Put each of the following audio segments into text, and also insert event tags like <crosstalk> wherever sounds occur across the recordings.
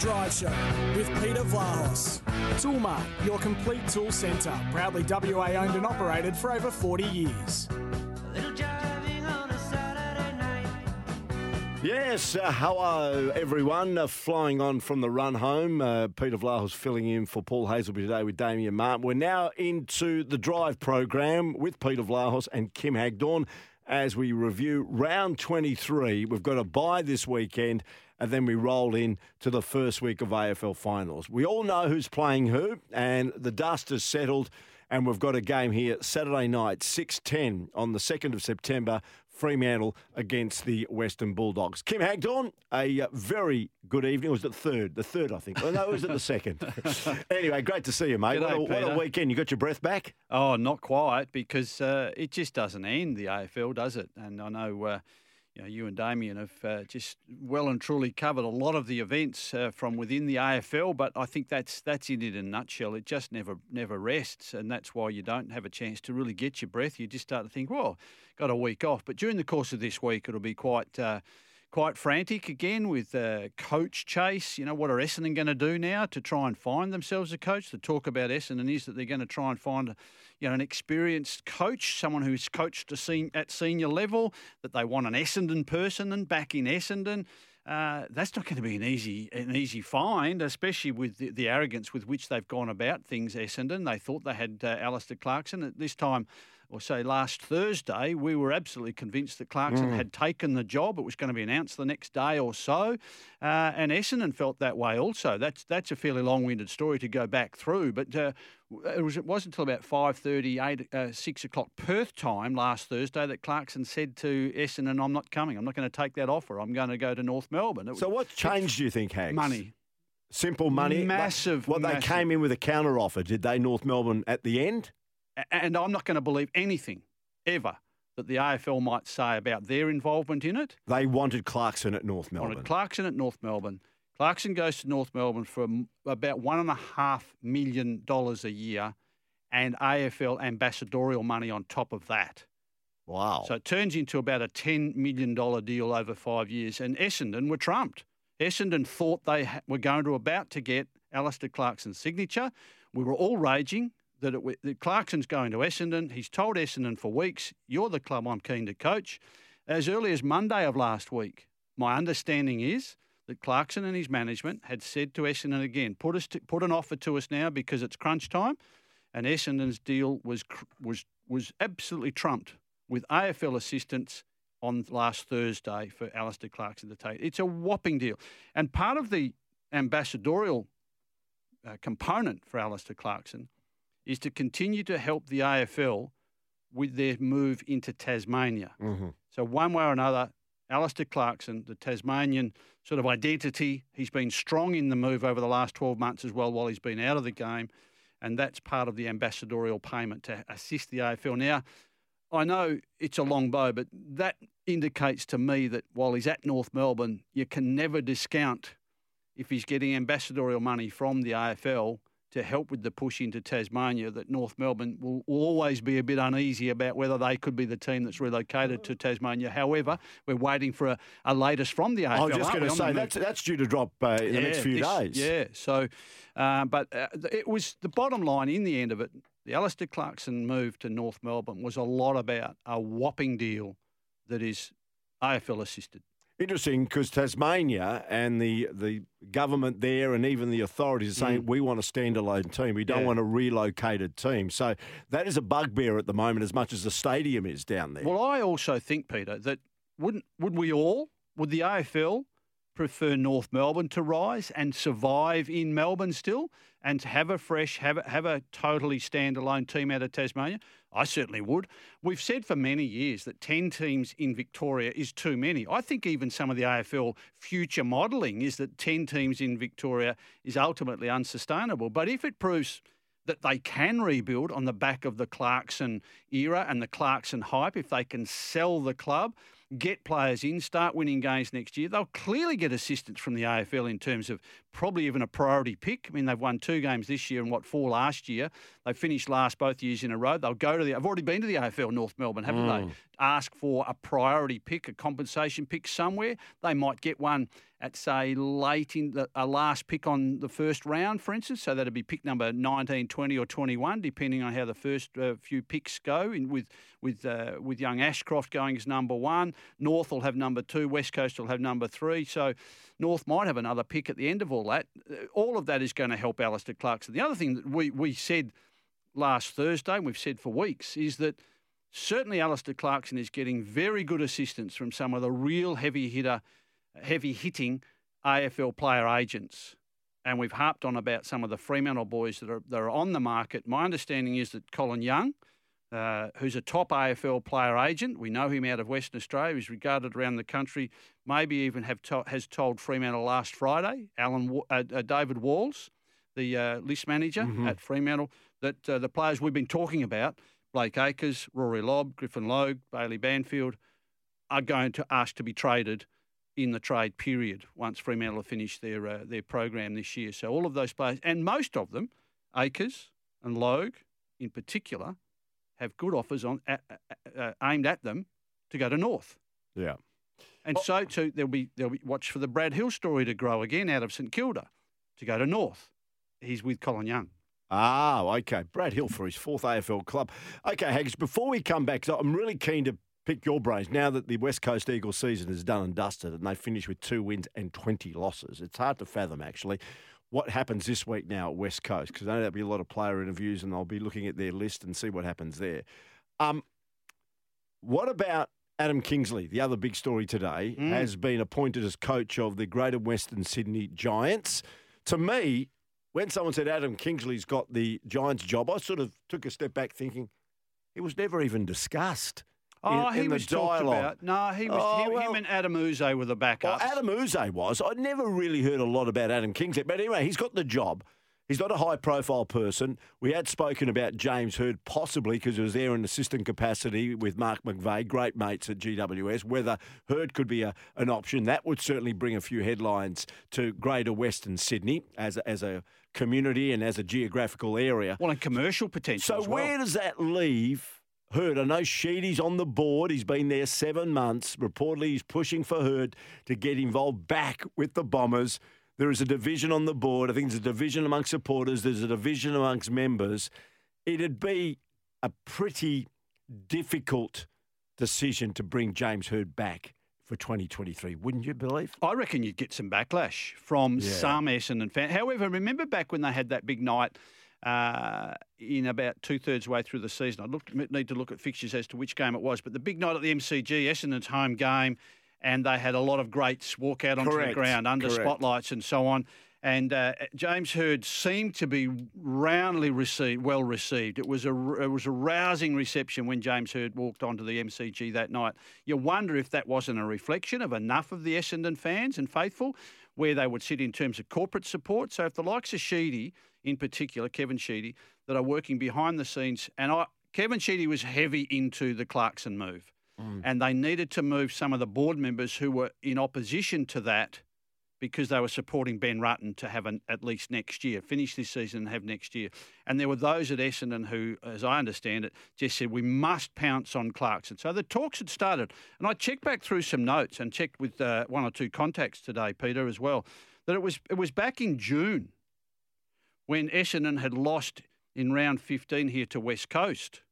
The Drive Show with Peter Vlahos. Toolmart, your complete tool centre. Proudly WA owned and operated for over 40 years. Yes, uh, hello everyone. Uh, flying on from the run home. Uh, Peter Vlahos filling in for Paul Hasleby today with Damian Martin. We're now into the drive program with Peter Vlahos and Kim Hagdorn as we review round 23. We've got a bye this weekend and then we roll in to the first week of AFL finals. We all know who's playing who and the dust is settled and we've got a game here Saturday night, 6.10 on the 2nd of September, Fremantle against the Western Bulldogs. Kim Hagdorn, a uh, very good evening. Was it the third? The third, I think. Oh, no, it was it the second? <laughs> anyway, great to see you, mate. G'day, what, a, what a weekend. You got your breath back? Oh, not quite, because uh, it just doesn't end, the AFL, does it? And I know... Uh, you, you and Damian have uh, just well and truly covered a lot of the events uh, from within the AFL, but I think that's that's in it in a nutshell. It just never never rests, and that's why you don't have a chance to really get your breath. You just start to think, well, got a week off, but during the course of this week, it'll be quite. Uh, quite frantic again with uh, coach chase. You know, what are Essendon going to do now to try and find themselves a coach? The talk about Essendon is that they're going to try and find, you know, an experienced coach, someone who's coached sen- at senior level, that they want an Essendon person and back in Essendon. Uh, that's not going to be an easy an easy find, especially with the, the, arrogance with which they've gone about things. Essendon, they thought they had uh, Alastair Clarkson at this time or say last Thursday, we were absolutely convinced that Clarkson mm. had taken the job. It was going to be announced the next day or so, uh, and Essendon felt that way also. That's that's a fairly long-winded story to go back through, but. Uh, it, was, it wasn't until about 5.30, 8, uh, 6 o'clock Perth time last Thursday that Clarkson said to Essendon, I'm not coming. I'm not going to take that offer. I'm going to go to North Melbourne. It so what changed, do you think, Hags? Money. Simple money? Massive. What massive. they came in with a counter offer, did they, North Melbourne, at the end? And I'm not going to believe anything ever that the AFL might say about their involvement in it. They wanted Clarkson at North Melbourne. Wanted Clarkson at North Melbourne. Clarkson goes to North Melbourne for about one and a half million dollars a year, and AFL ambassadorial money on top of that. Wow! So it turns into about a ten million dollar deal over five years, and Essendon were trumped. Essendon thought they were going to about to get Alastair Clarkson's signature. We were all raging that, it, that Clarkson's going to Essendon. He's told Essendon for weeks, you're the club I'm keen to coach. As early as Monday of last week, my understanding is that Clarkson and his management had said to Essendon again, put us to, put an offer to us now because it's crunch time, and Essendon's deal was was was absolutely trumped with AFL assistance on last Thursday for Alastair Clarkson to take. It's a whopping deal, and part of the ambassadorial uh, component for Alastair Clarkson is to continue to help the AFL with their move into Tasmania. Mm-hmm. So, one way or another, Alastair Clarkson, the Tasmanian sort of identity, he's been strong in the move over the last 12 months as well while he's been out of the game. And that's part of the ambassadorial payment to assist the AFL. Now, I know it's a long bow, but that indicates to me that while he's at North Melbourne, you can never discount if he's getting ambassadorial money from the AFL to help with the push into Tasmania that North Melbourne will, will, always be a bit uneasy about whether they could be the team that's relocated to Tasmania. However, we're waiting for a, a latest from the AFL. I was just going to say that's, that's due to drop uh, in yeah, the next few this, days. Yeah, so, uh, but uh, it was the bottom line in the end of it. The Alastair Clarkson move to North Melbourne was a lot about a whopping deal that is AFL assisted. Interesting because Tasmania and the, the government there and even the authorities are saying mm. we want a standalone team. We don't yeah. want a relocated team. So that is a bugbear at the moment as much as the stadium is down there. Well, I also think, Peter, that wouldn't would we all, would the AFL prefer North Melbourne to rise and survive in Melbourne still and to have a fresh, have a, have a totally standalone team out of Tasmania? I certainly would. We've said for many years that 10 teams in Victoria is too many. I think even some of the AFL future modelling is that 10 teams in Victoria is ultimately unsustainable. But if it proves that they can rebuild on the back of the Clarkson era and the Clarkson hype, if they can sell the club, get players in, start winning games next year, they'll clearly get assistance from the AFL in terms of probably even a priority pick. I mean, they've won two games this year and what four last year. They finished last both years in a row. They'll go to the. I've already been to the AFL North Melbourne, haven't mm. they? Ask for a priority pick, a compensation pick somewhere. They might get one at say late in the a last pick on the first round, for instance. So that'd be pick number 19, 20 or 21, depending on how the first uh, few picks go. In, with with uh, with young Ashcroft going as number one, North will have number two, West Coast will have number three. So North might have another pick at the end of all that. All of that is going to help Alastair Clarkson. The other thing that we we said last Thursday, and we've said for weeks, is that. Certainly, Alastair Clarkson is getting very good assistance from some of the real heavy hitter heavy hitting AFL player agents. And we've harped on about some of the Fremantle boys that are, that are on the market. My understanding is that Colin Young, uh, who's a top AFL player agent, we know him out of Western Australia, he's regarded around the country, maybe even have to, has told Fremantle last Friday, Alan uh, uh, David Walls, the uh, list manager mm-hmm. at Fremantle, that uh, the players we've been talking about, Blake Acres, Rory Lobb, Griffin Logue, Bailey Banfield, are going to ask to be traded in the trade period once Fremantle have finished their uh, their program this year. So all of those players, and most of them, Acres and Logue in particular, have good offers on uh, uh, aimed at them to go to North. Yeah. And so, too, there'll be there'll be watch for the Brad Hill story to grow again out of St Kilda to go to North. He's with Colin Young. Ah, okay. Brad Hill for his fourth AFL club. Okay, Haggis, before we come back, I'm really keen to pick your brains. Now that the West Coast Eagles season is done and dusted and they finish with two wins and 20 losses, it's hard to fathom actually what happens this week now at West Coast because I know there'll be a lot of player interviews and I'll be looking at their list and see what happens there. Um, what about Adam Kingsley, the other big story today, mm. has been appointed as coach of the Greater Western Sydney Giants. To me, when someone said Adam Kingsley's got the Giants job, I sort of took a step back thinking it was never even discussed. Oh, in, he in was talked about. No, he was. Oh, him, well, him, and Adam Yze were the backups. Well, Adam Yze was. I never really heard a lot about Adam Kingsley, but anyway, he's got the job. He's not a high profile person. We had spoken about James Hird possibly because he was there in assistant capacity with Mark McVeigh, great mates at GWS. Whether Hird could be a, an option, that would certainly bring a few headlines to Greater Western Sydney as a, as a community and as a geographical area. Well, and commercial potential. So, well. where does that leave? Hird. I know Sheedy's on the board. He's been there seven months. Reportedly, he's pushing for Hird to get involved back with the Bombers. There is a division on the board. I think there's a division amongst supporters. There's a division amongst members. It'd be a pretty difficult decision to bring James Hird back for 2023, wouldn't you believe? I reckon you'd get some backlash from yeah. some Essendon fans. However, remember back when they had that big night – uh, in about two thirds way through the season. I look, need to look at fixtures as to which game it was, but the big night at the MCG, Essendon's home game, and they had a lot of greats walk out onto Correct. the ground under Correct. spotlights and so on. And uh, James Hird seemed to be roundly received, well received. It was a it was a rousing reception when James Hird walked onto the MCG that night. You wonder if that wasn't a reflection of enough of the Essendon fans and faithful, where they would sit in terms of corporate support. So if the likes of Sheedy in particular, Kevin Sheedy, that are working behind the scenes. And I, Kevin Sheedy was heavy into the Clarkson move. Mm. And they needed to move some of the board members who were in opposition to that because they were supporting Ben Rutten to have an, at least next year, finish this season and have next year. And there were those at Essendon who, as I understand it, just said, we must pounce on Clarkson. So the talks had started. And I checked back through some notes and checked with uh, one or two contacts today, Peter, as well, that it was, it was back in June when Essendon had lost in round 15 here to West Coast,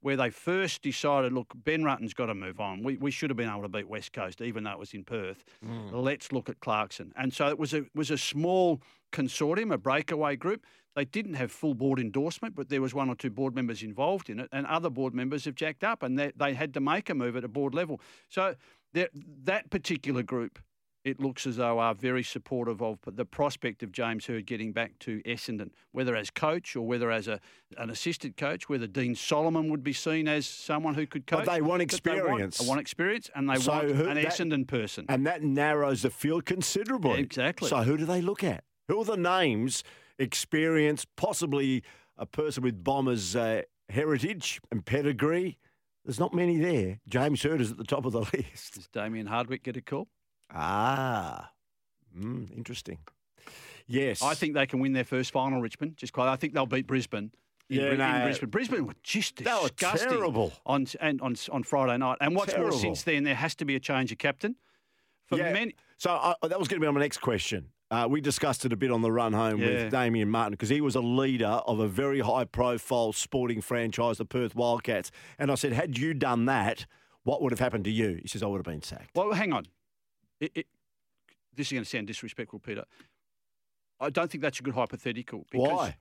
where they first decided, look, Ben Rutten's got to move on. We, we should have been able to beat West Coast, even though it was in Perth. Mm. Let's look at Clarkson. And so it was a, was a small consortium, a breakaway group. They didn't have full board endorsement, but there was one or two board members involved in it, and other board members have jacked up, and they, they had to make a move at a board level. So that particular group it looks as though are very supportive of the prospect of James Hird getting back to Essendon, whether as coach or whether as a, an assistant coach, whether Dean Solomon would be seen as someone who could coach. But they want experience. They want, experience and they So want who- an that- Essendon person. And that narrows the field considerably. Exactly. So who do they look at? Who are the names, experience, possibly a person with Bombers uh, heritage and pedigree? There's not many there. James Hird is at the top of the <laughs> list. Does Damien Hardwick get a call? Ah, mm, interesting. Yes. I think they can win their first final, Richmond. Just quite. I think they'll beat Brisbane. In, Yeah, in no. Brisbane. Brisbane were just They were disgusting terrible. on and on on Friday night. And what's Terrible. more, since then there has to be a change of captain. For Yeah. many, So uh, that was going to be on my next question. Uh, we discussed it a bit on the run home Yeah. with Damian Martin because he was a leader of a very high profile sporting franchise, the Perth Wildcats. And I said, had you done that, what would have happened to you? He says, I would have been sacked. well, hang on. It, it, this is going to sound disrespectful, Peter. I don't think that's a good hypothetical because Why?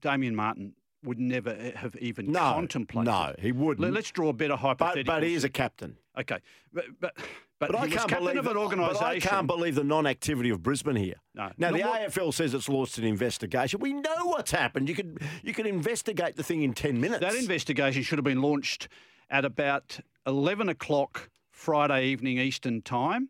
Damian Martin would never eh, have even No, contemplated. no, he wouldn't. Let, us draw a better but, hypothetical. but he is a captain. okay, but but but, But, I was can't captain believe of an But I can't believe the non-activity of Brisbane here. No. Now the what- AFL says it's launched an investigation. We know what's happened. You could you could investigate the thing in ten minutes. That investigation should have been launched at about 11 o'clock Friday evening Eastern time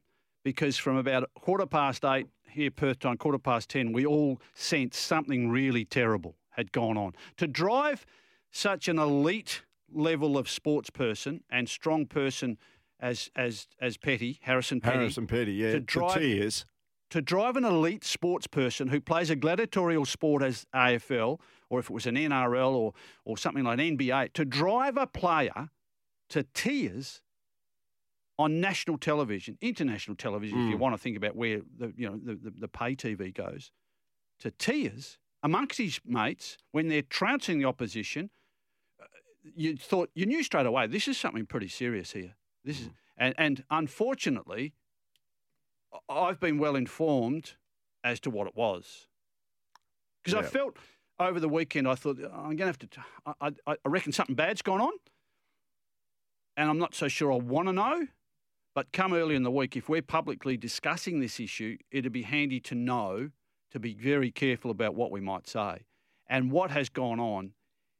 because from about quarter past eight here, Perth time, quarter past 10, we all sensed something really terrible had gone on. To drive such an elite level of sports person and strong person as, as, as Petty, Harrison Petty, Harrison Petty, yeah, to drive- tears. to drive an elite sports person who plays a gladiatorial sport as AFL, or if it was an NRL or, or something like NBA, to drive a player to tears on national television, international television, if you want to think about where the you know the, the, the pay TV goes, to tears amongst his mates when they're trouncing the opposition. uh, You thought you knew straight away this is something pretty serious here. This is and and unfortunately, I've been well informed as to what it was. Because I felt over the weekend, I thought, "Oh, I'm going to have to, t- I, I, I reckon something bad's gone on. And I'm not so sure I want to know. But come early in the week, if we're publicly discussing this issue, it'd be handy to know to be very careful about what we might say. And what has gone on,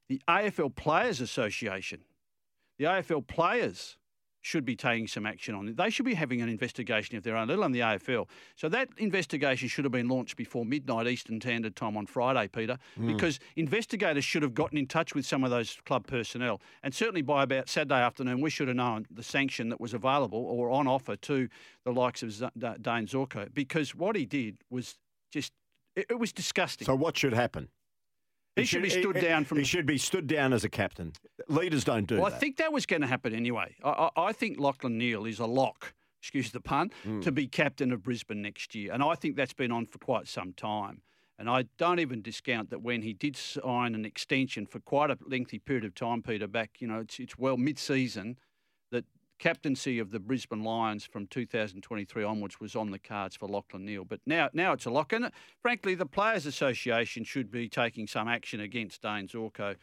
the AFL Players Association, the AFL players should be taking some action on it. They should be having an investigation of their own, let alone the AFL. So that investigation should have been launched before midnight Eastern Standard Time on Friday, Peter, hmm. because investigators should have gotten in touch with some of those club personnel. And certainly by about Saturday afternoon, we should have known the sanction that was available or on offer to the likes of Z- Da- Dane Zorko, because what he did was just, it, it was disgusting. So what should happen? He should be stood down from He should be stood down as a captain. Leaders don't do Well, that. I think that was going to happen anyway. I, I, I think Lachlan Neale is a lock, <laughs> excuse the pun, Hmm. to be captain of Brisbane next year. And I think that's been on for quite some time. And I don't even discount that when he did sign an extension for quite a lengthy period of time, Peter, back, you know, it's, it's well mid season, captaincy of the Brisbane Lions from 2023 onwards was on the cards for Lachlan Neale. But now, now it's a lock. And frankly, the Players Association should be taking some action against Dane Zorko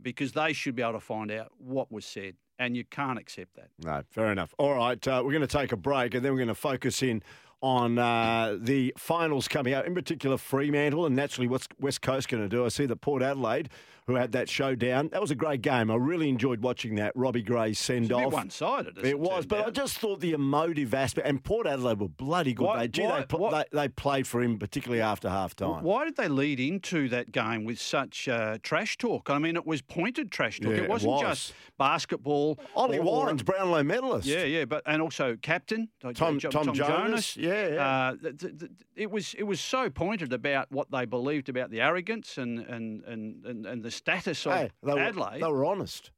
because they should be able to find out what was said. And you can't accept that. No, fair enough. All right, uh, we're going to take a break and then we're going to focus in on uh, the finals coming out, in particular Fremantle, and naturally what's West Coast going to do. I see that Port Adelaide, who had that showdown, that was a great game. I really enjoyed watching that Robbie Gray send It's a bit off. one-sided. as It was, turned but I just thought the emotive aspect, and Port Adelaide were bloody good. Why- they, gee, why- they, why- they, they played for him, particularly after half time. Why did they lead into that game with such uh, trash talk? I mean, it was pointed trash talk. Yeah, it it wasn't was. just basketball. Ollie Wines, Brownlow medalist. Yeah, yeah, but and also captain uh, Tom- Jo- Tom Jonas, yeah, yeah. Uh, it was it was so pointed about what they believed about the arrogance and and and, and, and the status of Hey, they, were, Adelaide, they were honest.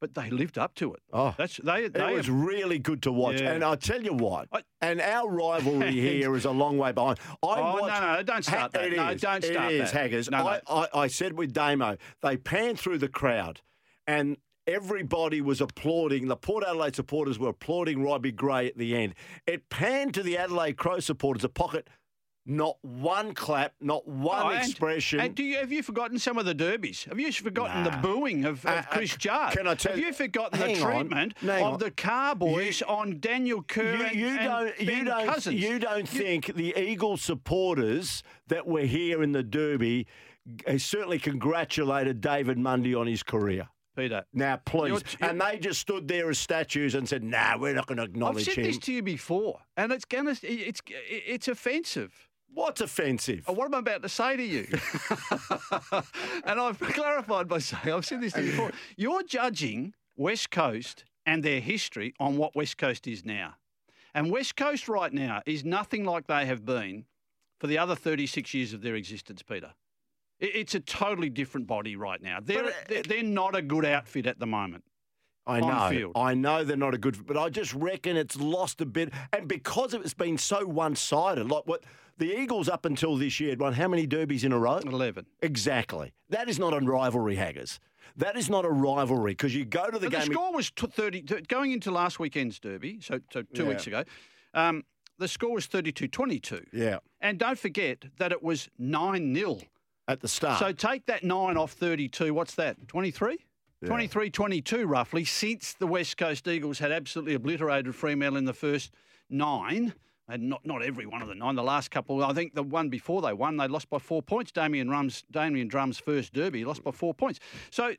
but they lived up to it. Oh. That's they. It was have- really good to watch. Yeah. And I'll tell you what, I- and our rivalry <laughs> here is a long way behind. I Oh, no, watched, no, don't start that. It No, is. don't start It is, that. Haggers. No, no. I, I, I said with Damo, they panned through the crowd and everybody was applauding. The Port Adelaide supporters were applauding Robbie Gray at the end. It panned to the Adelaide Crow supporters, a pocket Not one clap, not one Oh, and- expression. And do you have you forgotten some of the derbies? Have you forgotten the booing of, of Uh, uh, Chris Judd? can I tell have you- forgotten the hang on, treatment of on. the car boys on Daniel Kerr you, and, you and don't, Ben you don't, Cousins? you don't think the Eagle supporters that were here in the Derby uh, certainly congratulated David Mundy on his career? Peter. Now, please. You're- and they just stood there as statues and said, "Nah, we're not going to acknowledge him." I've said him." this to you before, and it's gonna it's it's offensive. What's offensive? Oh, What am I about to say to you? <laughs> and I've <laughs> clarified by saying, I've said this to you before. You're judging West Coast and their history on what West Coast is now. And West Coast right now is nothing like they have been for the other 36 years of their existence, Peter. It's a totally different body right now. They're, But, uh, they're, they're not a good outfit at the moment. I know. field. I know they're not a good, but I just reckon it's lost a bit, and because it's been so one-sided, like what the Eagles up until this year had won how many derbies in a row? 11. Exactly. That is not a rivalry, Haggers. That is not a rivalry because you go to the But the game. score was t- 30, going into last weekend's derby, so, so two Yeah. weeks ago, um, the score was 32 22. yeah, And don't forget that it was 9 0. at the start. So take that 9 off 32. What's that? 23? 23 22 roughly, since the West Coast Eagles had absolutely obliterated Fremantle in the first nine. And not, not every one of the nine. The last couple, I think the one before they won, they lost by four points. Damian Drum's, Damian Drum's first derby, lost by four points. So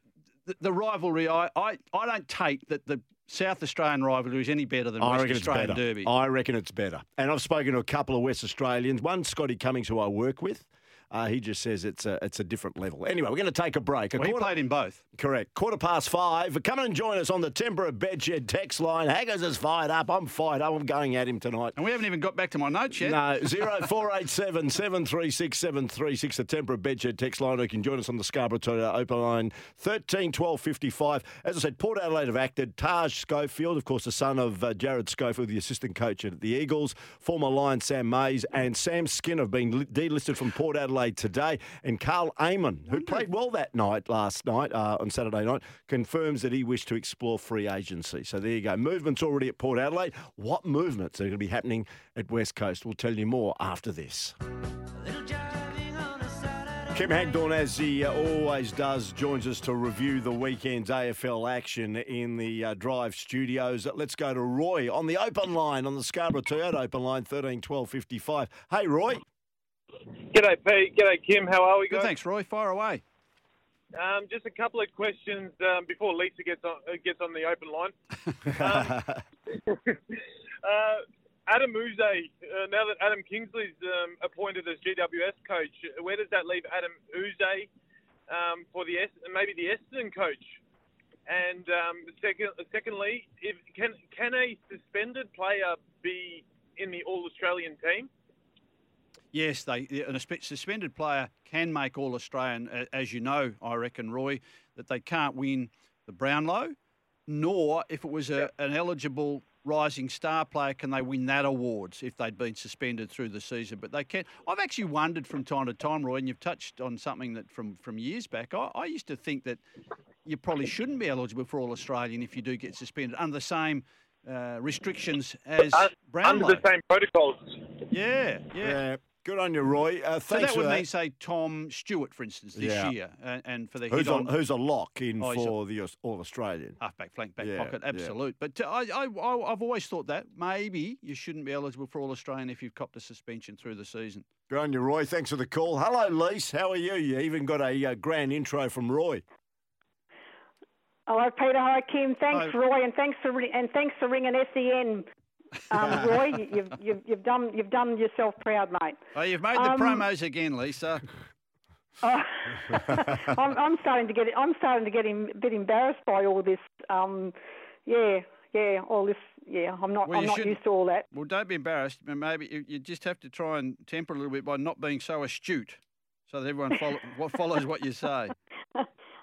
the, the rivalry, I, I, I don't take that the South Australian rivalry is any better than I West Australian derby. I reckon it's better. And I've spoken to a couple of West Australians. One, Scotty Cummings, who I work with. Uh, he just says it's a it's a different level. Anyway, we're going to take a break. A well, he played in both. Correct. Quarter past five. Come and join us on the Tempera Bedshed text line. Haggers is fired up. I'm fired up. I'm going at him tonight. And we haven't even got back to my notes yet. No, <laughs> 0487 736 736, the Tempera Bedshed text line. You can join us on the Scarborough Toyota open line 13 12 55. As I said, Port Adelaide have acted. Taj Schofield, of course, the son of uh, Jared Schofield, the assistant coach at the Eagles, former Lion Sam Mayes, and Sam Skin have been li- delisted from Port Adelaide today. And Karl Amon, who played well that night, last night, uh, on Saturday night, confirms that he wished to explore free agency. So there you go. Movement's already at Port Adelaide. What movements are going to be happening at West Coast? We'll tell you more after this. Kim Hagdorn, as he uh, always does, joins us to review the weekend's AFL action in the uh, Drive studios. Let's go to Roy on the open line, on the Scarborough Toyota open line, 13 12 55. Hey, Roy. G'day, Pete. G'day, Kim. How are we, Good, guys? thanks, Roy. Fire away. Um, just a couple of questions um, before Lisa gets on uh, gets on the open line. <laughs> Um, <laughs> uh, Adam Yze, uh, now that Adam Kingsley's um, appointed as GWS coach, where does that leave Adam Yze um, for the Es- maybe the Essendon coach? And um, second, secondly, if, can can a suspended player be in the All Australian team? Yes, they an spe- suspended player can make All Australian, as you know, I reckon, Roy, that they can't win the Brownlow, nor if it was a, an eligible rising star player, can they win that awards if they'd been suspended through the season. But they can. I've actually wondered from time to time, Roy, and you've touched on something that from from years back. I, I used to think that you probably shouldn't be eligible for All Australian if you do get suspended under the same. Uh, restrictions as Un- Brownlow. Under the same protocols. Yeah, yeah. Yeah. Good on you, Roy. Uh, So that would for mean, say, Tom Stewart, for instance, this Yeah. year, and, and for the Who's hit a, on who's a lock in Oh, he's a- for the All Australian? halfback, flank, back Yeah, pocket, yeah. absolute. But uh, I, I, I, I've always thought that maybe you shouldn't be eligible for All Australian if you've copped a suspension through the season. Good on you, Roy. Thanks for the call. Hello, Lise. How are you? You even got a uh, grand intro from Roy. Hello, Peter. Hi, Kim. Thanks, Hi. Roy, and thanks for ri- and thanks for ringing SEN. Um, <laughs> Roy, You- you've, you've you've done you've done yourself proud, mate. Oh, you've made the Um, promos again, Lisa. Oh, <laughs> <laughs> I'm, I'm starting to get I'm starting to get a bit embarrassed by all this. Um, yeah, yeah, all this. Yeah, I'm not Well, I'm not used to all that. Well, don't be embarrassed. Maybe you, you just have to try and temper a little bit by not being so astute, so that everyone follow, what follows what you say.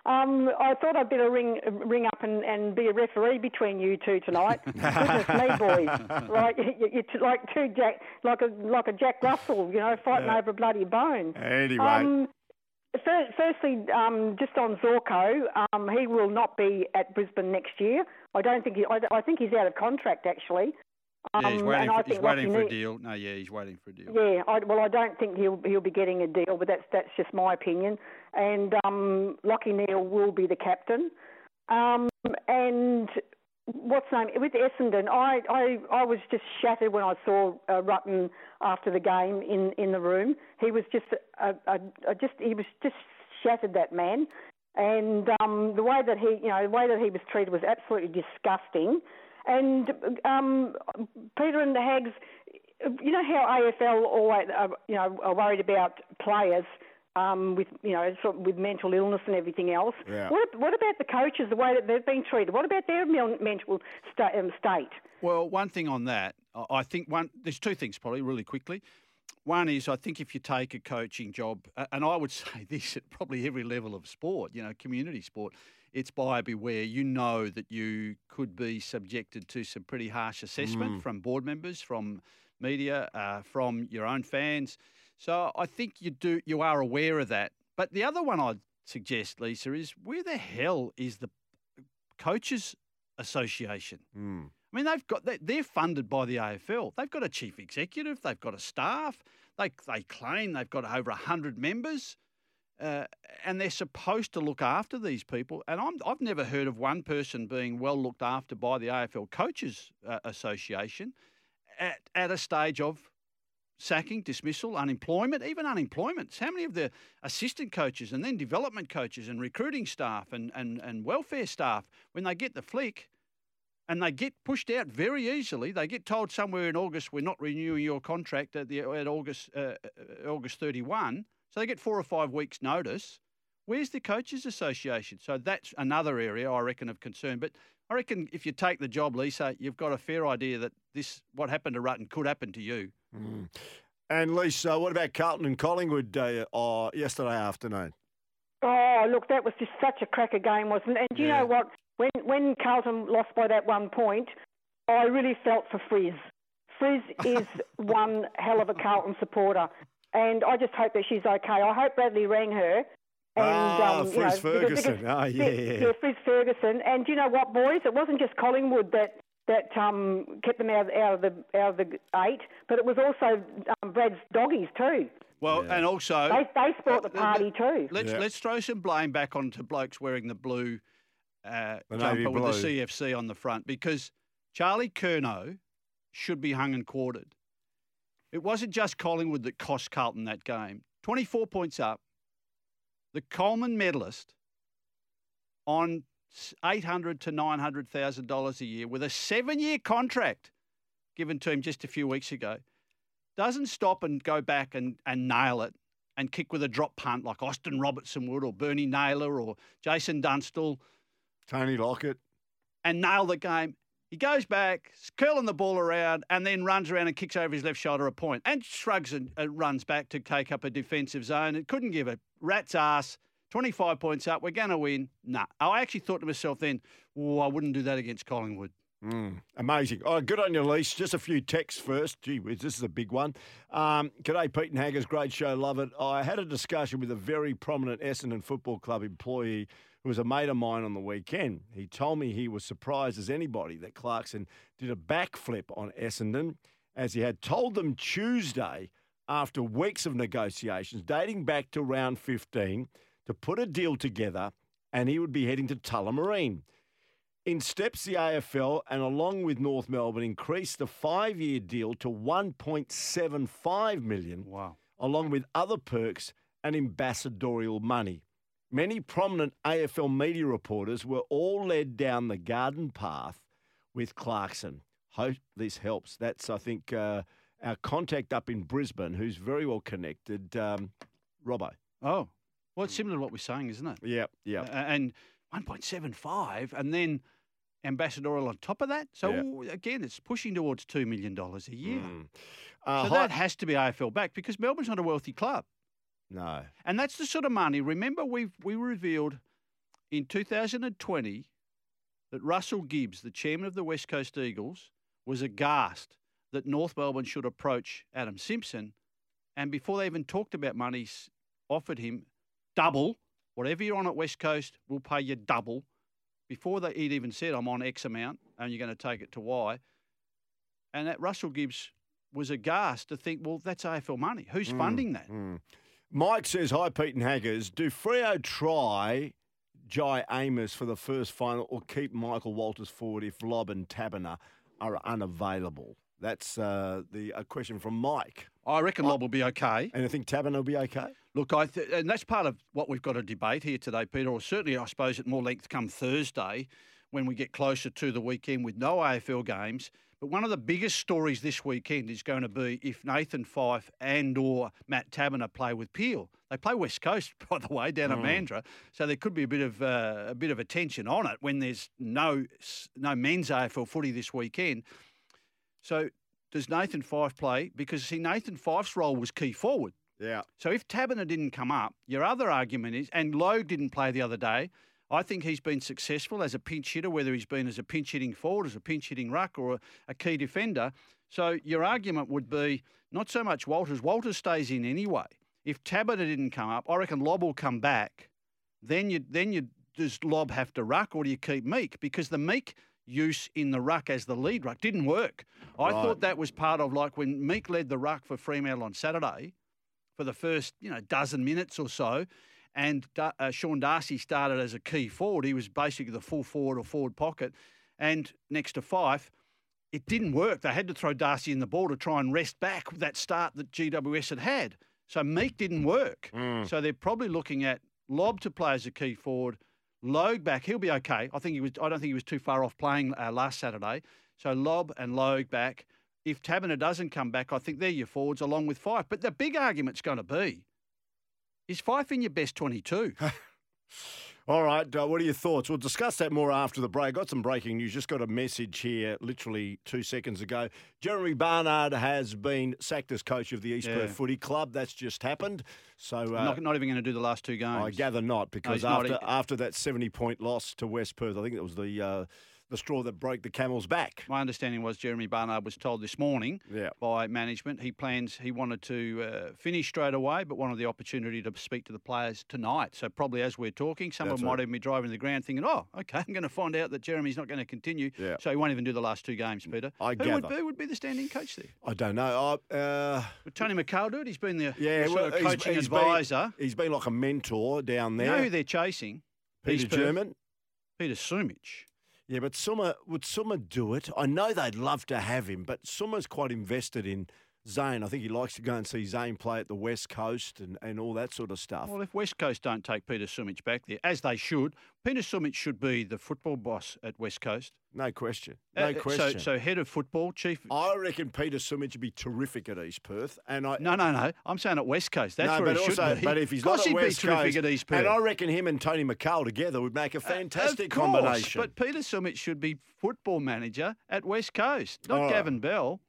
Um, I thought I'd better ring ring up and, and be a referee between you two tonight. <laughs> Goodness me, boys! Right, you, you're like two Jack, like a like a Jack Russell, you know, fighting over a bloody bone. Anyway. Um, fir- firstly, um, just on Zorko, um, he will not be at Brisbane next year. I don't think he, I, I think he's out of contract actually. Yeah, he's Um, waiting, for, he's waiting for a deal. No, yeah, he's waiting for a deal. Yeah, I, well, I don't think he'll he'll be getting a deal, but that's that's just my opinion. And um, Lockie Neale will be the captain. Um, and what's name with Essendon? I, I I was just shattered when I saw uh, Rutten after the game in, in the room. He was just a, a, a just he was just shattered that man. And um, the way that he, you know, the way that he was treated was absolutely disgusting. And um, Peter and the Hags, you know how AFL always, uh, you know, are worried about players um, with, you know, sort of with mental illness and everything else. Yeah. What, what about the coaches, the way that they've been treated? What about their mental sta- um, state? Well, one thing on that, I- I think one. There's two things probably really quickly. One is I think if you take a coaching job, and I would <laughs> say this at probably every level of sport, you know, community sport, it's buyer beware. You know that you could be subjected to some pretty harsh assessment from board members, from media, uh, from your own fans. So I think you do you are aware of that. But the other one I'd suggest, Lisa, is where the hell is the coaches association? Hmm. I mean, they've got they- they're funded by the AFL. They've got a chief executive. They've got a staff. They they claim they've got over hundred members, uh, and they're supposed to look after these people. And I'm I've never heard of one person being well looked after by the AFL Coaches uh, Association at at a stage of sacking, dismissal, unemployment, even unemployment. How many of the assistant coaches and then development coaches and recruiting staff and, and, and welfare staff, when they get the flick and they get pushed out very easily, they get told somewhere in August, we're not renewing your contract at, the, at August, uh, uh, August 31. So they get four or five weeks' notice. Where's the Coaches Association? So that's another area I reckon of concern. But I reckon if you take the job, Lisa, you've got a fair idea that this what happened to Rutten could happen to you. And Lisa, what about Carlton and Collingwood uh, uh, yesterday afternoon? Oh, look, that was just such a cracker game, wasn't it? And do you Yeah. know what? When when Carlton lost by that one point, I really felt for Frizz. Frizz <laughs> is one hell of a Carlton supporter, and I just hope that she's okay. I hope Bradley rang her. And, Ah, um, you know, because- Ferguson. because- Ah, yeah, yeah. yeah, Frizz Ferguson. And do you know what, boys? It wasn't just Collingwood that that um, kept them out, out of the out of the eight, but it was also um, Brad's doggies too. Well, and also They they spoilt the party too. Let's Yeah. let's throw some blame back onto blokes wearing the blue uh, The jumper navy with the. CFC on the front because Charlie Curnow should be hung and quartered. It wasn't just Collingwood that cost Carlton that game. Twenty four points up. The Coleman medalist on eight hundred to nine hundred thousand dollars a year with a seven year contract given to him just a few weeks ago doesn't stop and go back and, and nail it and kick with a drop punt like Austin Robertson would or Bernie Naylor or Jason Dunstall Tony Lockett. and nail the game. He goes back, curling the ball around, and then runs around and kicks over his left shoulder a point and shrugs and uh, runs back to take up a defensive zone. It couldn't give a rat's ass. 25 points up. We're going to win. Nah. I actually thought to myself then, oh, I wouldn't do that against Collingwood. Mm, amazing. Oh, good on you, Lease. Just a few texts first. Gee whiz, this is a big one. Um, G'day, Pete and Haggers. Great show. Love it. I had a discussion with a very prominent Essendon Football Club employee who was a mate of mine on the weekend. He told me he was surprised as anybody that Clarkson did a backflip on Essendon as he had told them Tuesday after weeks of negotiations dating back to round 15 to put a deal together and he would be heading to Tullamarine. In steps the AFL and along with North Melbourne increased the five-year deal to 1.75 million, Wow. along with other perks and ambassadorial money. Many prominent AFL media reporters were all led down the garden path with Clarkson. Hope this helps. That's, I think, uh, our contact up in Brisbane, who's very well connected, um, Robbo. Oh, well, it's similar to what we're saying, isn't it? Yeah, yeah. A- and 1.75 and then ambassadorial on top of that. So again, it's pushing towards $2 million a year. Mm. Uh, So that has to be AFL back because Melbourne's not a wealthy club. No. And that's the sort of money. Remember, we we revealed in 2020 that Russell Gibbs, the chairman of the West Coast Eagles, was aghast that North Melbourne should approach Adam Simpson, and before they even talked about money, offered him double whatever you're on at West Coast. We'll pay you double. Before they, he'd even said, "I'm on X amount, and you're going to take it to Y." And that Russell Gibbs was aghast to think, well, that's AFL money. Who's mm, funding that? Mm. Mike says, Hi, Pete and Haggers. Do Freo try Jye Amiss for the first final or keep Michael Walters forward if Lobb and Taberner are unavailable? That's uh, the a question from Mike. I reckon Lobb will be okay. And I think Taberner will be okay. Look, I th- and that's part of what we've got to debate here today, Peter, or certainly, I suppose, at more length come Thursday when we get closer to the weekend with no AFL games. But one of the biggest stories this weekend is going to be if Nathan Fyfe and or Matt Taberner play with Peel. They play West Coast, <laughs> by the way, down at Mandurah, so there could be a bit of uh, a bit of attention on it when there's no no men's AFL footy this weekend. So does Nathan Fyfe play? Because see, Nathan Fyfe's role was key forward. Yeah. So if Taberner didn't come up, your other argument is, and Logue didn't play the other day. I think he's been successful as a pinch hitter, whether he's been as a pinch hitting forward, as a pinch hitting ruck, or a, a key defender. So your argument would be not so much Walters. Walters stays in anyway. If Taberner didn't come up, I reckon Lobb will come back. Then you then you does Lobb have to ruck, or do you keep Meek? Because the Meek use in the ruck as the lead ruck didn't work. I thought that was part of like when Meek led the ruck for Fremantle on Saturday for the first you know dozen minutes or so, and Da- uh, Sean Darcy started as a key forward. He was basically the full forward or forward pocket, and next to Fyfe. It didn't work. They had to throw Darcy in the ball to try and rest back that start that GWS had had. So Meek didn't work. So they're probably looking at Lobb to play as a key forward, Logue back. He'll be okay. I think he was. I don't think he was too far off playing uh, last Saturday. So Lobb and Logue back. If Taberner doesn't come back, I think they're your forwards along with Fyfe. But the big argument's going to be: is Fyfe in your best twenty-two? <laughs> All right. Uh, what are your thoughts? We'll discuss that more after the break. Got some breaking news. Just got a message here literally two seconds ago. Jeremy Barnard has been sacked as coach of the East Yeah. Perth Footy Club. That's just happened. So uh, not, not even going to do the last two games. I gather not, because not. after He- after that seventy point loss to West Perth, I think it was the uh, the straw that broke the camel's back. My understanding was Jeremy Barnard was told this morning Yeah. by management he plans he wanted to uh, finish straight away, but wanted the opportunity to speak to the players tonight. So probably as we're talking, some That's of them might right. even be driving the ground thinking, "Oh, okay, I'm going to find out that Jeremy's not going to continue." Yeah. So he won't even do the last two games, Peter. I who would, gather. who would be the standing coach there? I don't know. I, uh, Would Tony McCall do it? He's been the, yeah, the sort well, of he's- coaching he's advisor. Been, he's been like a mentor down You there. know who they're chasing? Peter German. Peter Sumich. Yeah, but Summer would Summer do it? I know they'd love to have him, but Summer's quite invested in Zane. I think he likes to go and see Zane play at the West Coast and, and all that sort of stuff. Well, if West Coast don't take Peter Sumich back there, as they should, Peter Sumich should be the football boss at West Coast. no question. No Uh, question. So, so head of football, chief. I reckon Peter Sumich would be terrific at East Perth, and I No, no, no. I'm saying at West Coast. That's no, where but he should also, be. but if he's not at West be terrific Coast, at East Perth. and I reckon him and Tony McCall together would make a fantastic of course, combination. But Peter Sumich should be football manager at West Coast, not right. Gavin Bell.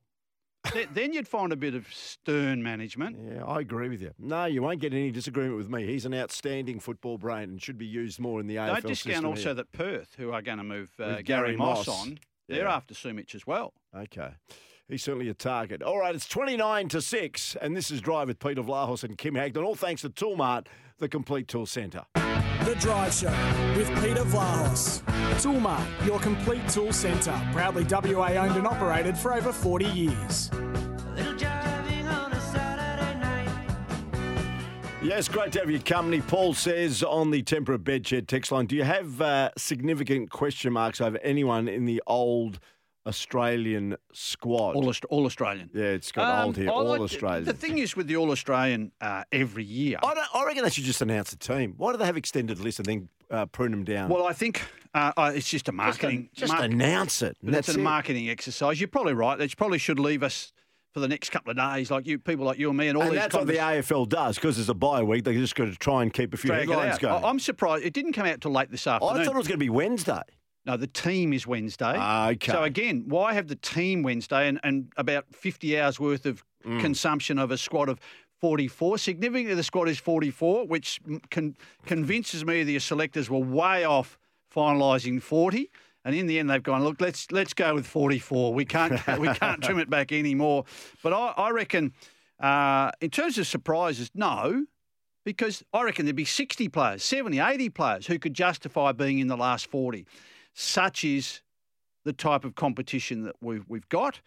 Then- then you'd find a bit of stern management. yeah, I agree with you. No, you won't get any disagreement with me. He's an outstanding football brain and should be used more in the AFL Don't discount also here. that Perth, who are going to move uh, Gary, Gary Moss, Moss. on, they're after Sumich as well. Okay. He's certainly a target. All right, it's 29 to 6, and this is Drive with Peter Vlahos and Kim Hagdorn. All thanks to Toolmart, the complete tool centre. The Drive Show with Peter Vlahos. Toolmart, your complete tool centre. Proudly WA owned and operated for over 40 years. Little driving on a Saturday night. Yes, great to have your company. Paul says on the Temperate Bedshed text line, do you have uh, significant question marks over anyone in the old Australian squad? All, all Australian. yeah, it's got old Um, here, I all like- Australian. The thing is with the All Australian uh, every year. I, don't, I reckon they should just announce a team. Why do they have extended lists and then uh, prune them down? Well, I think uh, it's just a just, marketing. just mar- announce it. That's, that's a it. marketing exercise. You're probably right. They probably should leave us for the next couple of days, like you people like you and me, and all And these. that's what the AFL does because it's a bye week. They just got to try and keep a few drag headlines going. I- I'm surprised it didn't come out till late this afternoon. I thought it was going to be Wednesday. No, the team is Wednesday. Okay. So again, why have the team Wednesday and, and about 50 hours worth of Mm. consumption of a squad of 44? Significantly, the squad is 44, which con- convinces me the selectors were way off finalising 40. And in the end, they've gone, look, let's let's go with 44. We can't we <laughs> can't trim it back anymore. But I, I reckon, uh, in terms of surprises, no, because I reckon there'd be 60 players, 70, 80 players who could justify being in the last 40. Such is the type of competition that we've, we've got.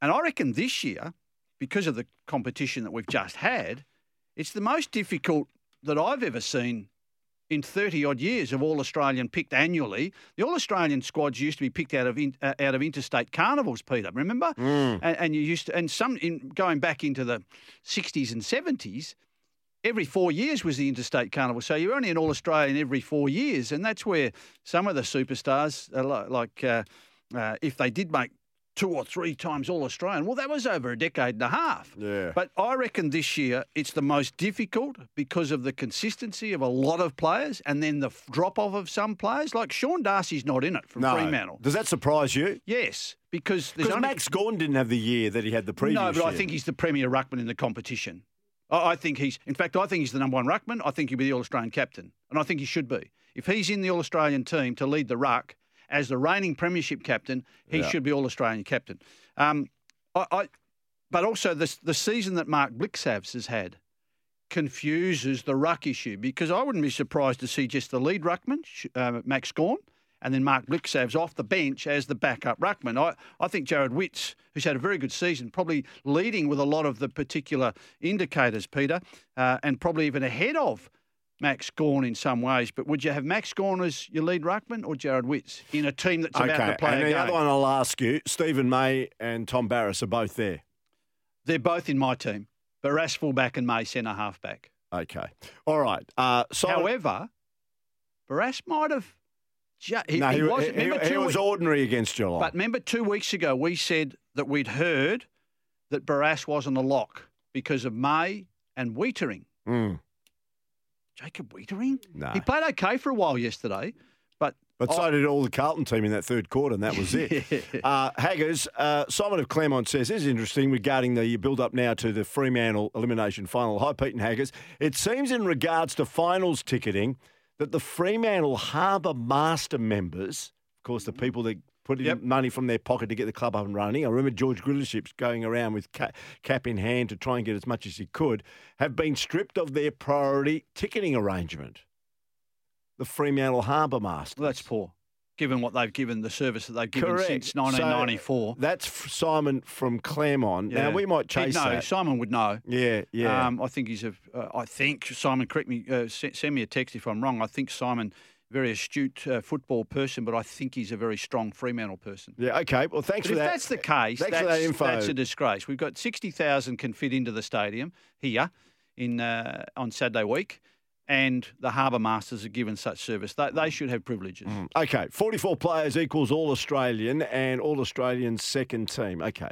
And I reckon this year, because of the competition that we've just had, it's the most difficult that I've ever seen in 30 odd years of All Australian picked annually. The All Australian squads used to be picked out of in, uh, out of interstate carnivals, Peter. Remember? And, and you used to, and some in going back into the 60s and 70s. Every four years was the interstate carnival, so you're only an All Australian every four years, and that's where some of the superstars, uh, like uh, uh, if they did make two or three times All Australian, well, that was over a decade and a half. Yeah. But I reckon this year it's the most difficult because of the consistency of a lot of players and then the drop off of some players. Like Sean Darcy's not in it from No. Fremantle. Does that surprise you? Yes, because only Max Gawn didn't have the year that he had the previous year. no, but I think he's the premier ruckman in the competition. I, I think he's, in fact, I think he's the number one ruckman. I think he'll be the All Australian captain, and I think he should be. If he's in the All Australian team to lead the ruck as the reigning premiership captain, he Yeah. should be All Australian captain. Um, I, I, but also the the season that Mark Blicavs has had confuses the ruck issue because I wouldn't be surprised to see just the lead ruckman, uh, Max Gawn, and then Mark Blicavs off the bench as the backup ruckman. I, I think Jarrod Witts, who's had a very good season, probably leading with a lot of the particular indicators, Peter, uh, and probably even ahead of Max Gawn in some ways. But would you have Max Gawn as your lead ruckman or Jarrod Witts in a team that's about okay, to play and the game? other one I'll ask you, Stephen May and Tom Barrass are both there. They're both in my team. Barrass fullback and May centre halfback. Okay. All right. Uh, so However, Barrass might have. Ju- he, no, he he, was, he- he was ordinary against Geelong. But remember, two weeks ago, we said that we'd heard that Barrass wasn't a lock because of May and Weitering. Mm, Jacob Weitering? No. He played okay for a while yesterday, but. but so did all the Carlton team in that third quarter, and that was it. <laughs> uh, Haggers, uh, Simon of Claremont says, this is interesting regarding the build up now to the Fremantle elimination final. Hi, Pete and Haggers. It seems in regards to finals ticketing that the Fremantle Harbour Master members, of course, the mm-hmm. people that put in Yep. money from their pocket to get the club up and running. I remember George Grillership's going around with ca- cap in hand to try and get as much as he could, have been stripped of their priority ticketing arrangement. The Fremantle Harbour Master. Well, that's poor, given what they've given, the service that they've given Correct. since So, 1994. that's Simon from Claremont. Now we might chase know. that. Simon would know. Yeah, yeah. Um, I think he's a. Uh, I think Simon. Correct me. Uh, send me a text if I'm wrong. I think Simon, very astute uh, football person, but I think he's a very strong Fremantle person. yeah. Okay. Well, thanks But for if that. that's the case, Thanks that's, for that info. that's a disgrace. We've got sixty thousand can fit into the stadium here in uh, on Saturday week, and the Harbour Masters are given such service. They, they should have privileges. Okay, 44 players equals All Australian and All Australian second team. Okay.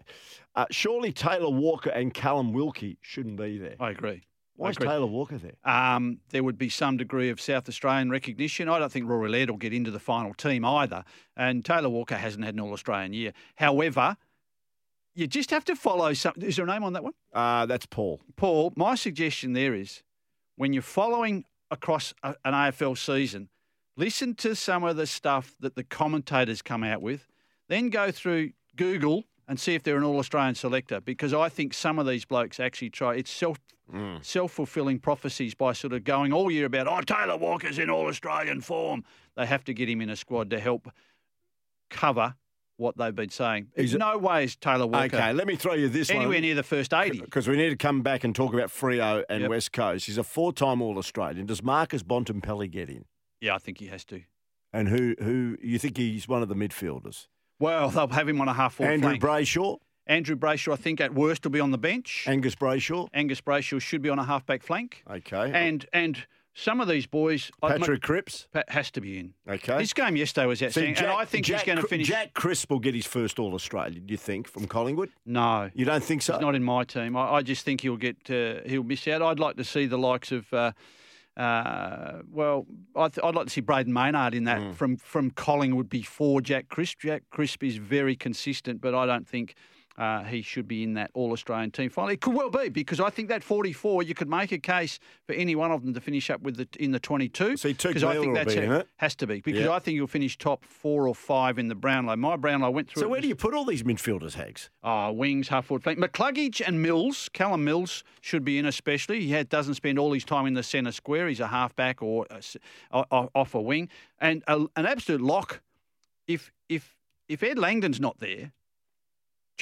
Uh, surely Taylor Walker and Callum Wilkie shouldn't be there. I agree. Why I is agree. Taylor Walker there? Um, there would be some degree of South Australian recognition. I don't think Rory Laird will get into the final team either. And Taylor Walker hasn't had an All Australian year. However, you just have to follow some. Is there a name on that one? Uh, that's Paul. Paul, my suggestion there is when you're following across a, an AFL season, listen to some of the stuff that the commentators come out with, then go through Google and see if they're an All Australian selector because I think some of these blokes actually try. It's self mm. self fulfilling prophecies by sort of going all year about oh Taylor Walker's in All Australian form. They have to get him in a squad to help cover what they've been saying. There's no way is Taylor Walker Okay, let me throw you this anywhere one. near the first eighty. Because we need to come back and talk about Freo and Yep. West Coast. He's a four-time All Australian. Does Marcus Bontempelli get in? Yeah, I think he has to. And who who you think he's one of the midfielders? Well, they'll have him on a half forward Andrew flank. Brayshaw, Andrew Brayshaw, I think at worst will be on the bench. Angus Brayshaw. Angus Brayshaw should be on a halfback flank. Okay. And and some of these boys, I- Patrick Cripps. Pat has to be in. Okay. His game yesterday was outstanding, and I think Jack he's going to finish. Jack Crisp will get his first All Australian. Do you think from Collingwood? no, You don't think so? he's not in my team. I, I just think he'll get uh, he'll miss out. I'd like to see the likes of. Uh, uh, well, I th- I'd like to see Brayden Maynard in that Mm. from from Collingwood before Jack Crisp. Jack Crisp is very consistent, but I don't think uh, he should be in that All Australian team. Finally, it could well be because I think that 44, you could make a case for any one of them to finish up with the in the 22. See, because I think that's be how- in it. has to be because Yeah. I think you'll finish top four or five in the Brownlow. My Brownlow went through. So where do you put all these midfielders, Hags? Oh, wings, half forward flank. McCluggage and Mills, Callum Mills should be in especially. He had, doesn't spend all his time in the centre square. He's a halfback or a s- o- o- off a wing. And a, an absolute lock. If if if Ed Langdon's not there,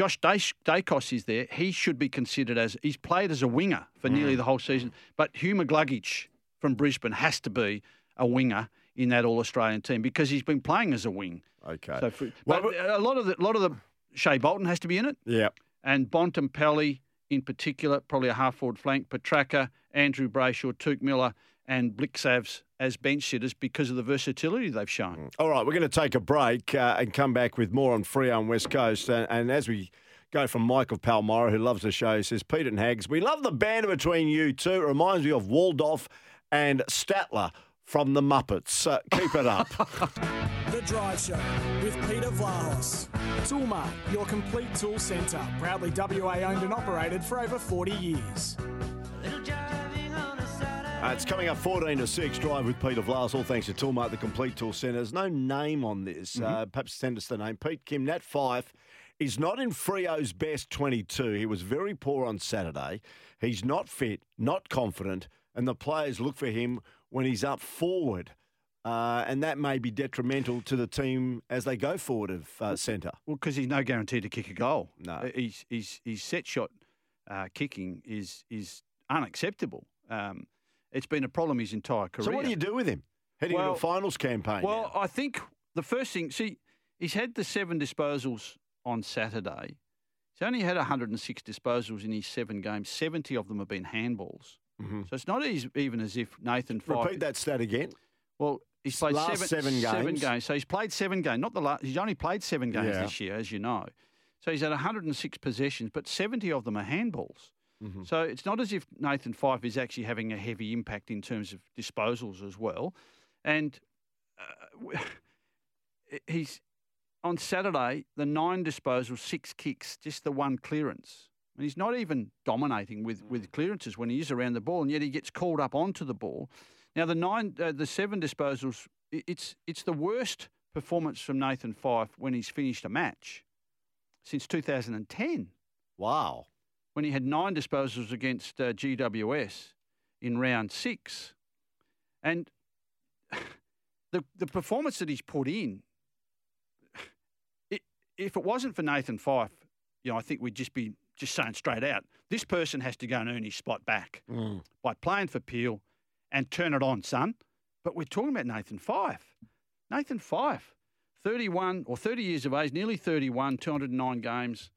Josh Daicos is there. He should be considered as he's played as a winger for Mm. nearly the whole season. But Hugh McCluggage from Brisbane has to be a winger in that All Australian team because he's been playing as a wing. Okay. So, for, Well, but a lot of the, a lot of the Shai Bolton has to be in it, yeah. and Bontempelli in particular, probably a half forward flank. Petracca, Andrew Brayshaw, Touk Miller, and Blicavs as bench sitters because of the versatility they've shown. All right, we're going to take a break uh, and come back with more on Freo and West Coast. And, and as we go from Michael Palmyra, who loves the show, he says, Peter and Hags, we love the banter between you two. It reminds me of Waldorf and Statler from the Muppets. Uh, keep it up. <laughs> The Drive Show with Peter Vlahos. Toolmart, your complete tool centre. Proudly WA owned and operated for over 40 years. Uh, it's coming up 14 to 6, Drive with Peter Vlahos, all thanks to Toolmart, the complete tool centre. There's no name on this. Uh, perhaps send us the name. Pete Kim, Nat Fyfe is not in Freo's best 22. He was very poor on Saturday. He's not fit, not confident, and the players look for him when he's up forward. Uh, and that may be detrimental to the team as they go forward of uh, centre. Well, because he's no guarantee to kick a goal. No. Uh, He's, he's, his set shot uh, kicking is, is unacceptable. Um, it's been a problem his entire career. So what do you do with him heading Well- into a finals campaign? Well, now? I think the first thing, see, he's had the seven disposals on Saturday. He's only had 106 disposals in his seven games. 70 of them have been handballs. Mhm. So it's not as, even as if Nathan repeat that stat again. Well, he's played Last seven, seven games. So he's played seven games. Not the last. He's only played seven games Yeah. this year, as you know. So he's had 106 possessions, but 70 of them are handballs. Mm-hmm. So it's not as if Nathan Fyfe is actually having a heavy impact in terms of disposals as well. And uh, <laughs> he's on Saturday the nine disposals, six kicks, just the one clearance. And he's not even dominating with, with clearances when he is around the ball, and yet he gets called up onto the ball. Now the nine, uh, the seven disposals, it's it's the worst performance from Nathan Fyfe when he's finished a match since 2010 Wow. When he had nine disposals against uh, GWS in round six. And <laughs> the, the performance that he's put in, it, if it wasn't for Nathan Fyfe, you know, I think we'd just be just saying straight out, this person has to go and earn his spot back by playing for Peel and turn it on, son. But we're talking about Nathan Fyfe. Nathan Fyfe, 31 or 30 years of age, nearly 31, 209 games,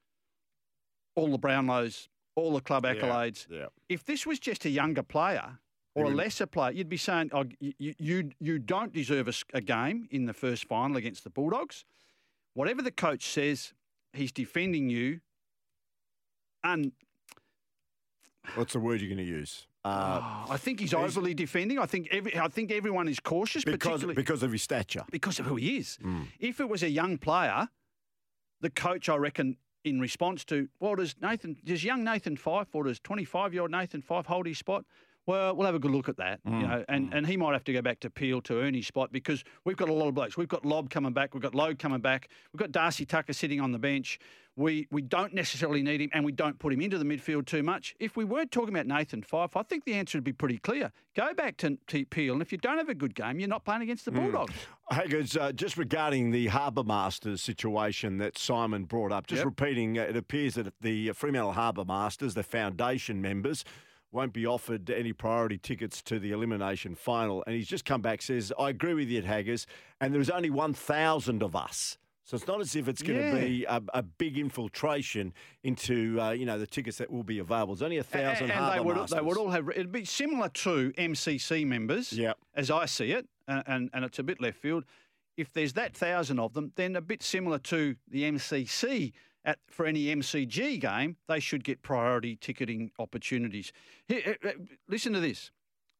all the Brownlows, all the club accolades. Yeah. If this was just a younger player or a lesser player, you'd be saying, oh, you, you, you don't deserve a game in the first final against the Bulldogs. Whatever the coach says, he's defending you. And What's the word you're going to use? Uh, I think he's overly defending. I think every, I think everyone is cautious, because particularly because of his stature. because of who he is. Mm. If it was a young player, the coach, I reckon, in response to, well, does Nathan, does young Nathan Fyfe or does 25 year old Nathan Fyfe hold his spot? Well, we'll have a good look at that, Mm. you know, and, and he might have to go back to Peel to earn his spot because we've got a lot of blokes. We've got Lobb coming back, we've got Logue coming back, we've got Darcy Tucker sitting on the bench. We we don't necessarily need him, and we don't put him into the midfield too much. If we weren't talking about Nathan Fyfe, I think the answer would be pretty clear. Go back to, to Peel, and if you don't have a good game, you're not playing against the Mm. Bulldogs. Haggers, uh, just regarding the Harbour Masters situation that Simon brought up, just Yep. repeating, uh, it appears that the Fremantle Harbour Masters, the foundation members, won't be offered any priority tickets to the elimination final. And he's just come back, says, I agree with you Haggers, and there's only 1,000 of us. So it's not as if it's going to be a, a big infiltration into, uh, you know, the tickets that will be available. There's only a thousand and Harbour they would, Masters. they would all have. It'd be similar to MCC members, Yep. as I see it, and, and and it's a bit left field. If there's that thousand of them, then a bit similar to the MCC. At, for any MCG game, they should get priority ticketing opportunities. Here, listen to this.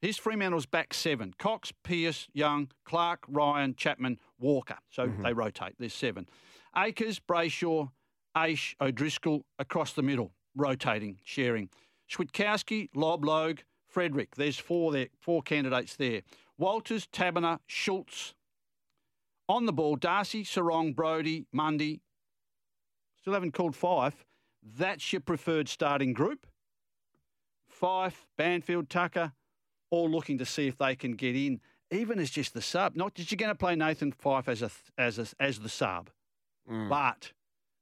Here's Fremantle's back seven: Cox, Pearce, Young, Clark, Ryan, Chapman, Walker. So mm-hmm. they rotate. There's seven. Akers, Brayshaw, Aish, O'Driscoll across the middle, rotating, sharing. Switkowski, Lobb, Logue, Frederick. There's four there, four candidates there. Walters, Taberner, Schultz. On the ball, Darcy, Serong, Brodie, Mundy. Still haven't called Fyfe. That's your preferred starting group. Fyfe, Banfield, Tucker, all looking to see if they can get in, even as just the sub. Not that you're going to play Nathan Fyfe as a as a, as the sub, mm. but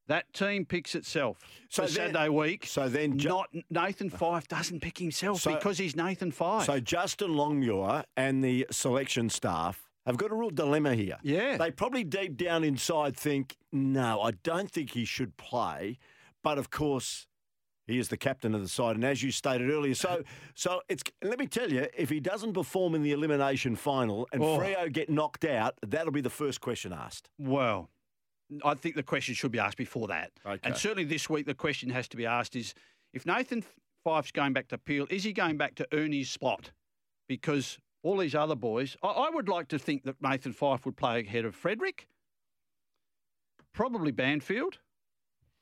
That team picks itself. So So then- Saturday week. so then ju- not Nathan Fyfe doesn't pick himself So- because he's Nathan Fyfe. So Justin Longmuir and the selection staff have got a real dilemma here. Yeah. They probably deep down inside think, no, I don't think he should play. But of course, he is the captain of the side. And as you stated earlier, so so it's let me tell you, if he doesn't perform in the elimination final and Oh. Freo get knocked out, that'll be the first question asked. Well, I think the question should be asked before that. Okay. And certainly this week, the question has to be asked is if Nathan Fyfe's going back to Peel, is he going back to earn his spot? Because all these other boys, I, I would like to think that Nathan Fyfe would play ahead of Frederick, probably Banfield.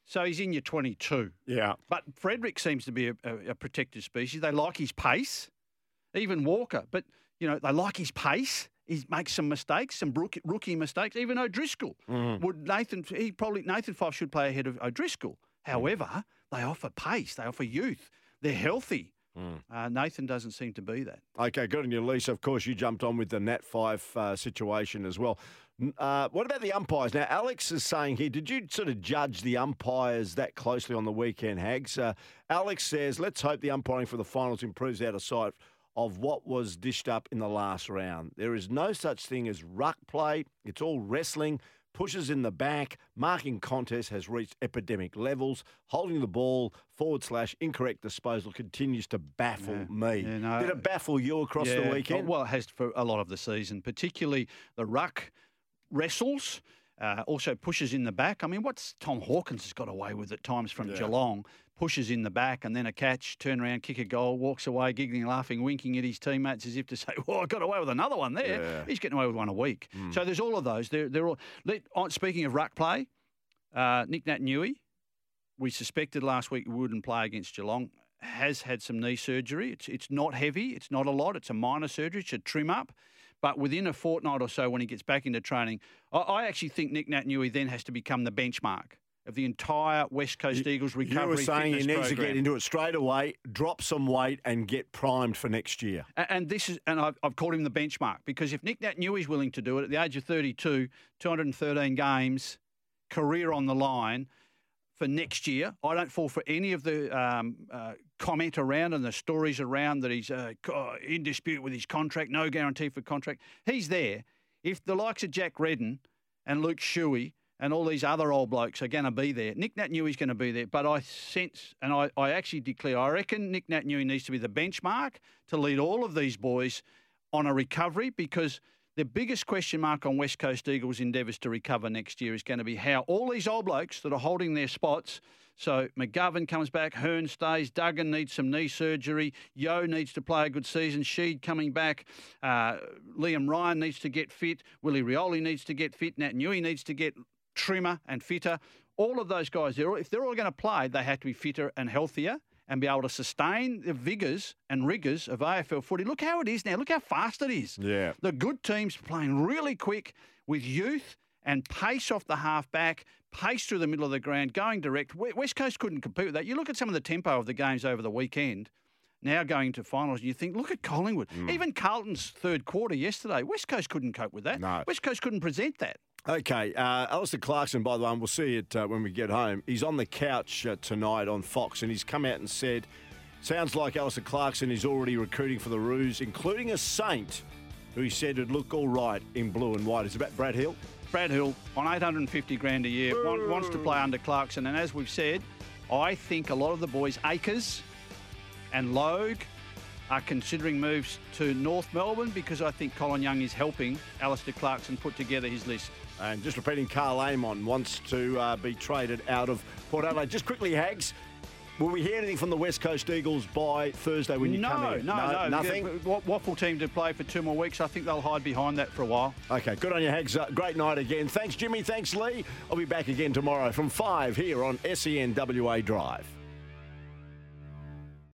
So he's in your 22. Yeah. But Frederick seems to be a, a, a protected species. They like his pace, even Walker. But, you know, they like his pace. He makes some mistakes, some rookie, rookie mistakes. Even O'Driscoll mm-hmm. would Nathan. He probably Nathan Fyfe should play ahead of O'Driscoll. However, they offer pace. They offer youth. They're healthy. Uh, Nathan doesn't seem to be that. Okay, good on you, Lisa. Of course, you jumped on with the Nat Fyfe uh, situation as well. Uh, what about the umpires? Now, Alex is saying here, did you sort of judge the umpires that closely on the weekend, Hags? Uh, Alex says, let's hope the umpiring for the finals improves out of sight of what was dished up in the last round. There is no such thing as ruck play, it's all wrestling. Pushes in the back, marking contest has reached epidemic levels. Holding the ball forward slash incorrect disposal continues to baffle me. Yeah, no, Did it baffle you across the weekend? Well, it has for a lot of the season, particularly the ruck wrestles. Uh, also pushes in the back. I mean, what's Tom Hawkins has got away with at times from Geelong? Pushes in the back and then a catch, turn around, kick a goal, walks away, giggling, laughing, winking at his teammates as if to <laughs> say, "Well, I got away with another one there." Yeah. He's getting away with one a week. So there's all of those. They're, they're all. Oh, speaking of ruck play, uh, Nick Nat we suspected last week wouldn't play against Geelong. Has had some knee surgery. It's it's not heavy. It's not a lot. It's a minor surgery. It's a trim up. But within a fortnight or so, when he gets back into training, I, I actually think Nick Nat then has to become the benchmark of the entire West Coast Eagles recovery. you were saying he needs to get into it straight away, drop some weight, and get primed for next year. A- And this is, and I've, I've called him the benchmark because if Nick Naitanui's willing to do it at the age of 32, 213 games, career on the line for next year, I don't fall for any of the um, uh, comment around and the stories around that he's uh, in dispute with his contract, no guarantee for contract. He's there. If the likes of Jack Redden and Luke Shuey and all these other old blokes are going to be there. Nick Naitanui's going to be there, but I sense and I, I actually declare I reckon Nick Naitanui needs to be the benchmark to lead all of these boys on a recovery because the biggest question mark on West Coast Eagles' endeavours to recover next year is going to be how all these old blokes that are holding their spots. So McGovern comes back, Hurn stays, Duggan needs some knee surgery, Yeo needs to play a good season, Sheed coming back, uh, Liam Ryan needs to get fit, Willie Rioli needs to get fit, Naitanui needs to get trimmer and fitter. All of those guys, they're all, if they're all going to play, they have to be fitter and healthier and be able to sustain the vigours and rigours of AFL footy. Look how it is now. Look how fast it is. Yeah. The good teams playing really quick with youth and pace off the half back, pace through the middle of the ground, going direct. West Coast couldn't compete with that. You look at some of the tempo of the games over the weekend. Now going to finals, and you think, look at Collingwood. Mm. Even Carlton's third quarter yesterday, West Coast couldn't cope with that. No. West Coast couldn't present that. Okay, uh, Alastair Clarkson, by the way, and we'll see it uh, when we get home. He's on the couch uh, tonight on Fox, and he's come out and said, sounds like Alastair Clarkson is already recruiting for the Roos, including a Saint, who he said would look all right in blue and white. Is it about Brad Hill? Brad Hill on 850 grand a year want, wants to play under Clarkson, and as we've said, I think a lot of the boys, Akers and Logue, are considering moves to North Melbourne because I think Colin Young is helping Alastair Clarkson put together his list. And just repeating, Karl Amon wants to uh, be traded out of Port Adelaide. Just quickly, Hags, will we hear anything from the West Coast Eagles by Thursday when you no, come in? no, no, Nothing? Wa- Waffle team to play for two more weeks. I think they'll hide behind that for a while. Okay, good on you, Hags. Uh, great night again. Thanks, Jimmy. Thanks, Lee. I'll be back again tomorrow from 5 here on SENWA Drive.